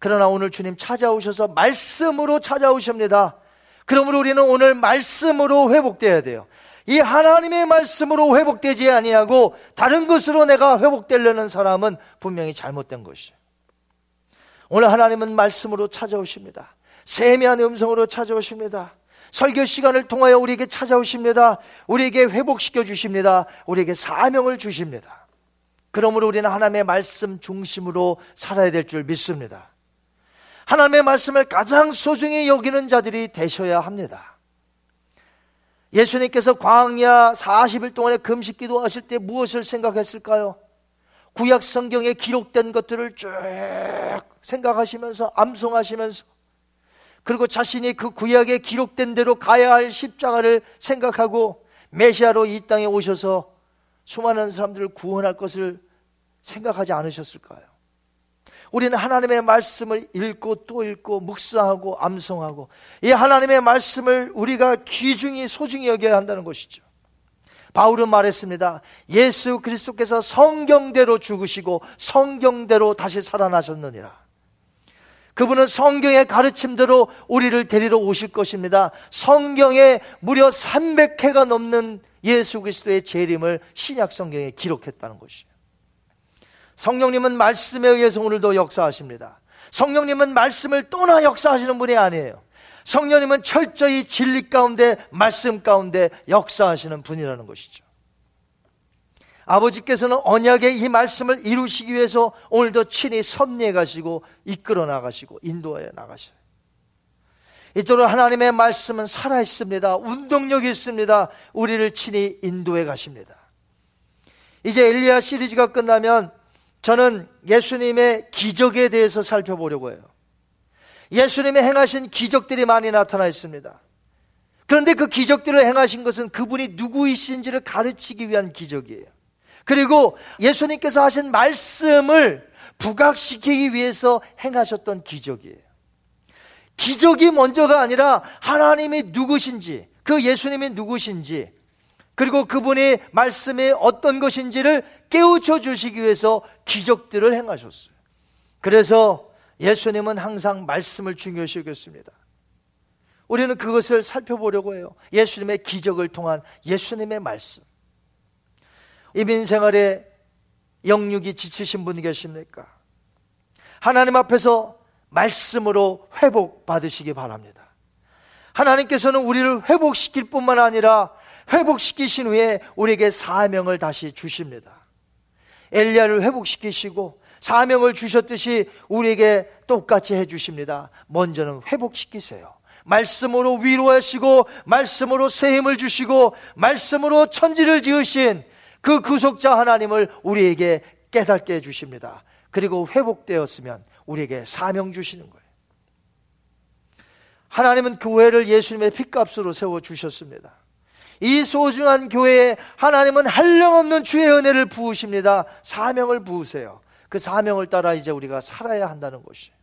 그러나 오늘 주님 찾아오셔서 말씀으로 찾아오십니다. 그러므로 우리는 오늘 말씀으로 회복돼야 돼요. 이 하나님의 말씀으로 회복되지 아니하고 다른 것으로 내가 회복되려는 사람은 분명히 잘못된 것이에요. 오늘 하나님은 말씀으로 찾아오십니다. 세미한 음성으로 찾아오십니다. 설교 시간을 통하여 우리에게 찾아오십니다. 우리에게 회복시켜 주십니다. 우리에게 사명을 주십니다. 그러므로 우리는 하나님의 말씀 중심으로 살아야 될 줄 믿습니다. 하나님의 말씀을 가장 소중히 여기는 자들이 되셔야 합니다. 예수님께서 광야 40일 동안에 금식 기도하실 때 무엇을 생각했을까요? 구약 성경에 기록된 것들을 쭉 생각하시면서 암송하시면서 그리고 자신이 그 구약에 기록된 대로 가야 할 십자가를 생각하고 메시아로 이 땅에 오셔서 수많은 사람들을 구원할 것을 생각하지 않으셨을까요? 우리는 하나님의 말씀을 읽고 또 읽고 묵상하고 암송하고 이 하나님의 말씀을 우리가 귀중히 소중히 여겨야 한다는 것이죠. 바울은 말했습니다. 예수 그리스도께서 성경대로 죽으시고 성경대로 다시 살아나셨느니라. 그분은 성경의 가르침대로 우리를 데리러 오실 것입니다. 성경에 무려 300회가 넘는 예수 그리스도의 재림을 신약 성경에 기록했다는 것이에요. 성령님은 말씀에 의해서 오늘도 역사하십니다. 성령님은 말씀을 떠나 역사하시는 분이 아니에요. 성령님은 철저히 진리 가운데 말씀 가운데 역사하시는 분이라는 것이죠. 아버지께서는 언약의 이 말씀을 이루시기 위해서 오늘도 친히 섭리해 가시고 이끌어 나가시고 인도해 나가셔요. 이토록 하나님의 말씀은 살아 있습니다. 운동력이 있습니다. 우리를 친히 인도해 가십니다. 이제 엘리야 시리즈가 끝나면 저는 예수님의 기적에 대해서 살펴보려고 해요. 예수님의 행하신 기적들이 많이 나타나 있습니다. 그런데 그 기적들을 행하신 것은 그분이 누구이신지를 가르치기 위한 기적이에요. 그리고 예수님께서 하신 말씀을 부각시키기 위해서 행하셨던 기적이에요. 기적이 먼저가 아니라 하나님이 누구신지, 그 예수님이 누구신지, 그리고 그분의 말씀이 어떤 것인지를 깨우쳐 주시기 위해서 기적들을 행하셨어요. 그래서 예수님은 항상 말씀을 중요시 여겼습니다. 우리는 그것을 살펴보려고 해요. 예수님의 기적을 통한 예수님의 말씀. 이민 생활에 영육이 지치신 분이 계십니까? 하나님 앞에서 말씀으로 회복 받으시기 바랍니다. 하나님께서는 우리를 회복시킬 뿐만 아니라 회복시키신 후에 우리에게 사명을 다시 주십니다. 엘리야를 회복시키시고 사명을 주셨듯이 우리에게 똑같이 해 주십니다. 먼저는 회복시키세요. 말씀으로 위로하시고 말씀으로 새 힘을 주시고 말씀으로 천지를 지으신 그 구속자 하나님을 우리에게 깨닫게 해 주십니다. 그리고 회복되었으면 우리에게 사명 주시는 거예요. 하나님은 교회를 예수님의 핏값으로 세워 주셨습니다. 이 소중한 교회에 하나님은 한량없는 주의 은혜를 부으십니다. 사명을 부으세요. 그 사명을 따라 이제 우리가 살아야 한다는 것이에요.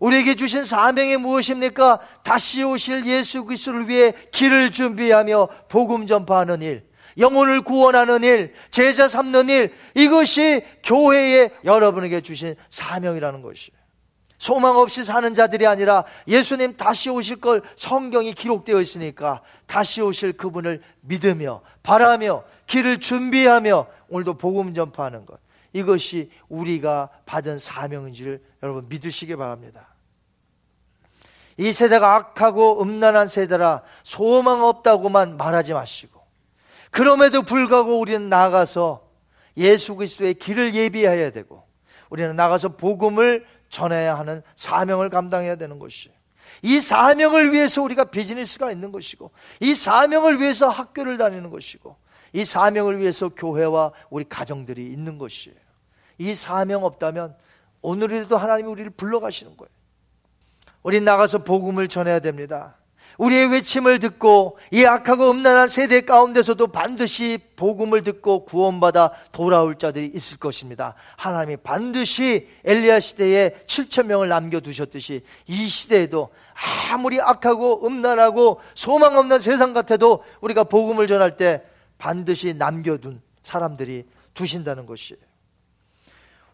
우리에게 주신 사명이 무엇입니까? 다시 오실 예수 그리스도를 위해 길을 준비하며 복음 전파하는 일, 영혼을 구원하는 일, 제자 삼는 일, 이것이 교회에 여러분에게 주신 사명이라는 것이에요. 소망 없이 사는 자들이 아니라 예수님 다시 오실 걸 성경이 기록되어 있으니까 다시 오실 그분을 믿으며 바라며 길을 준비하며 오늘도 복음 전파하는 것. 이것이 우리가 받은 사명인 지를 여러분 믿으시기 바랍니다. 이 세대가 악하고 음란한 세대라 소망 없다고만 말하지 마시고 그럼에도 불구하고 우리는 나가서 예수 그리스도의 길을 예비해야 되고 우리는 나가서 복음을 전해야 하는 사명을 감당해야 되는 것이에요. 이 사명을 위해서 우리가 비즈니스가 있는 것이고, 이 사명을 위해서 학교를 다니는 것이고, 이 사명을 위해서 교회와 우리 가정들이 있는 것이에요. 이 사명 없다면 오늘이라도 하나님이 우리를 불러가시는 거예요. 우리 나가서 복음을 전해야 됩니다. 우리의 외침을 듣고 이 악하고 음란한 세대 가운데서도 반드시 복음을 듣고 구원받아 돌아올 자들이 있을 것입니다. 하나님이 반드시 엘리야 시대에 7천 명을 남겨 두셨듯이 이 시대에도 아무리 악하고 음란하고 소망 없는 세상 같아도 우리가 복음을 전할 때 반드시 남겨둔 사람들이 두신다는 것이에요.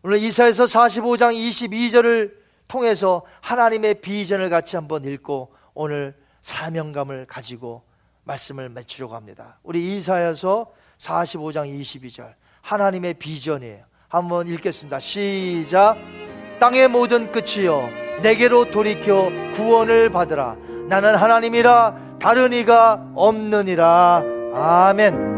오늘 이사에서 45장 22절을 통해서 하나님의 비전을 같이 한번 읽고 오늘 사명감을 가지고 말씀을 맺히려고 합니다. 우리 이사에서 45장 22절 하나님의 비전이에요. 한번 읽겠습니다. 시작. 땅의 모든 끝이여 내게로 돌이켜 구원을 받으라. 나는 하나님이라 다른 이가 없느니라. 아멘.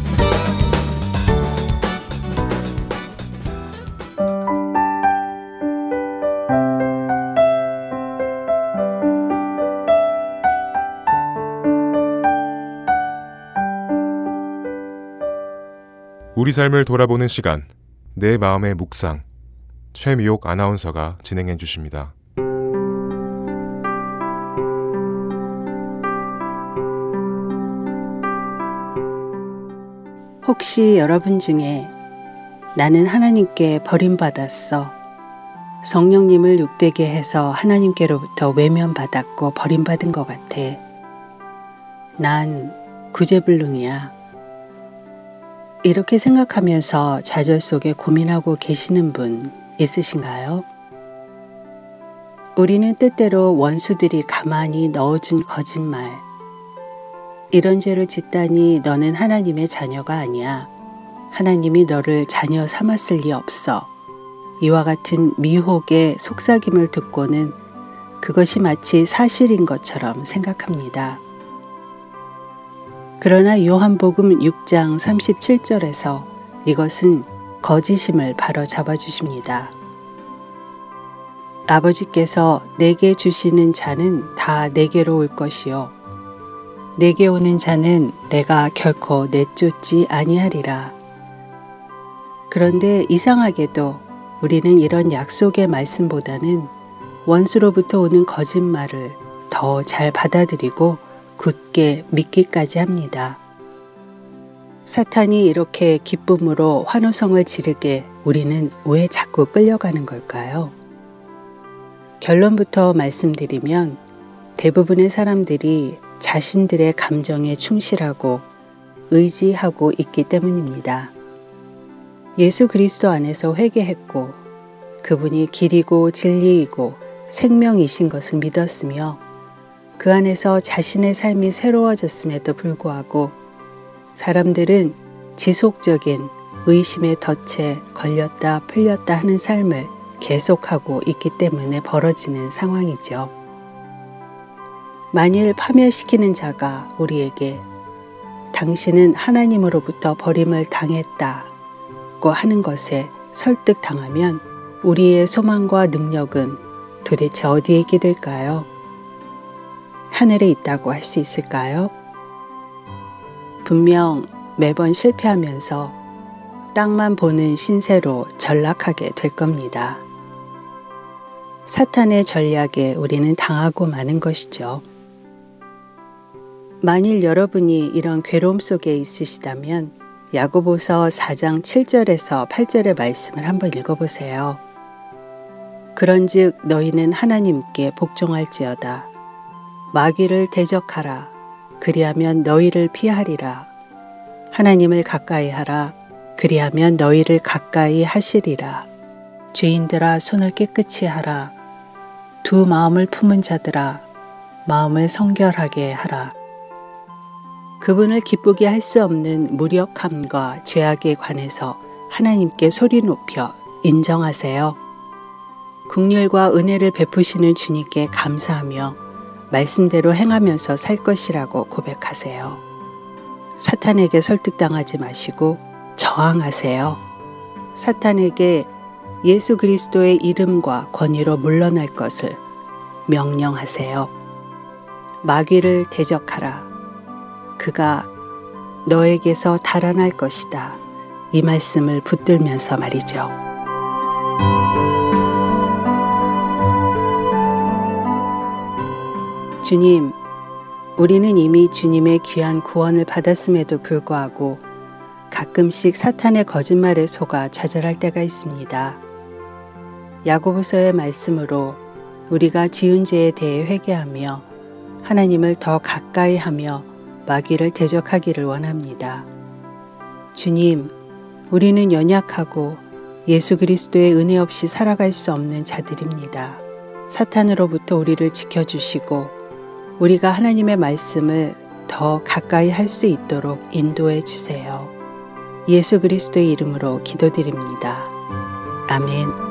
우리 삶을 돌아보는 시간 내 마음의 묵상 최미옥 아나운서가 진행해 주십니다. 혹시 여러분 중에 나는 하나님께 버림받았어. 성령님을 욕되게 해서 하나님께로부터 외면받았고 버림받은 것 같아. 난 구제불능이야. 이렇게 생각하면서 좌절 속에 고민하고 계시는 분 있으신가요? 우리는 때때로 원수들이 가만히 넣어준 거짓말, 이런 죄를 짓다니 너는 하나님의 자녀가 아니야. 하나님이 너를 자녀 삼았을 리 없어. 이와 같은 미혹의 속삭임을 듣고는 그것이 마치 사실인 것처럼 생각합니다. 그러나 요한복음 6장 37절에서 이것은 거짓임을 바로 잡아주십니다. 아버지께서 내게 주시는 자는 다 내게로 올 것이요. 내게 오는 자는 내가 결코 내쫓지 아니하리라. 그런데 이상하게도 우리는 이런 약속의 말씀보다는 원수로부터 오는 거짓말을 더 잘 받아들이고 굳게 믿기까지 합니다. 사탄이 이렇게 기쁨으로 환호성을 지르게 우리는 왜 자꾸 끌려가는 걸까요? 결론부터 말씀드리면 대부분의 사람들이 자신들의 감정에 충실하고 의지하고 있기 때문입니다. 예수 그리스도 안에서 회개했고 그분이 길이고 진리이고 생명이신 것을 믿었으며 그 안에서 자신의 삶이 새로워졌음에도 불구하고 사람들은 지속적인 의심의 덫에 걸렸다 풀렸다 하는 삶을 계속하고 있기 때문에 벌어지는 상황이죠. 만일 파멸시키는 자가 우리에게 당신은 하나님으로부터 버림을 당했다고 하는 것에 설득당하면 우리의 소망과 능력은 도대체 어디에 있게 될까요? 하늘에 있다고 할 수 있을까요? 분명 매번 실패하면서 땅만 보는 신세로 전락하게 될 겁니다. 사탄의 전략에 우리는 당하고 마는 것이죠. 만일 여러분이 이런 괴로움 속에 있으시다면 야고보서 4장 7절에서 8절의 말씀을 한번 읽어보세요. 그런즉 너희는 하나님께 복종할지어다. 마귀를 대적하라. 그리하면 너희를 피하리라. 하나님을 가까이 하라. 그리하면 너희를 가까이 하시리라. 죄인들아 손을 깨끗이 하라. 두 마음을 품은 자들아 마음을 성결하게 하라. 그분을 기쁘게 할 수 없는 무력함과 죄악에 관해서 하나님께 소리 높여 인정하세요. 국률과 은혜를 베푸시는 주님께 감사하며 말씀대로 행하면서 살 것이라고 고백하세요. 사탄에게 설득당하지 마시고 저항하세요. 사탄에게 예수 그리스도의 이름과 권위로 물러날 것을 명령하세요. 마귀를 대적하라. 그가 너에게서 달아날 것이다. 이 말씀을 붙들면서 말이죠. 주님, 우리는 이미 주님의 귀한 구원을 받았음에도 불구하고 가끔씩 사탄의 거짓말에 속아 좌절할 때가 있습니다. 야고보서의 말씀으로 우리가 지은 죄에 대해 회개하며 하나님을 더 가까이 하며 마귀를 대적하기를 원합니다. 주님, 우리는 연약하고 예수 그리스도의 은혜 없이 살아갈 수 없는 자들입니다. 사탄으로부터 우리를 지켜주시고 우리가 하나님의 말씀을 더 가까이 할 수 있도록 인도해 주세요. 예수 그리스도의 이름으로 기도드립니다. 아멘.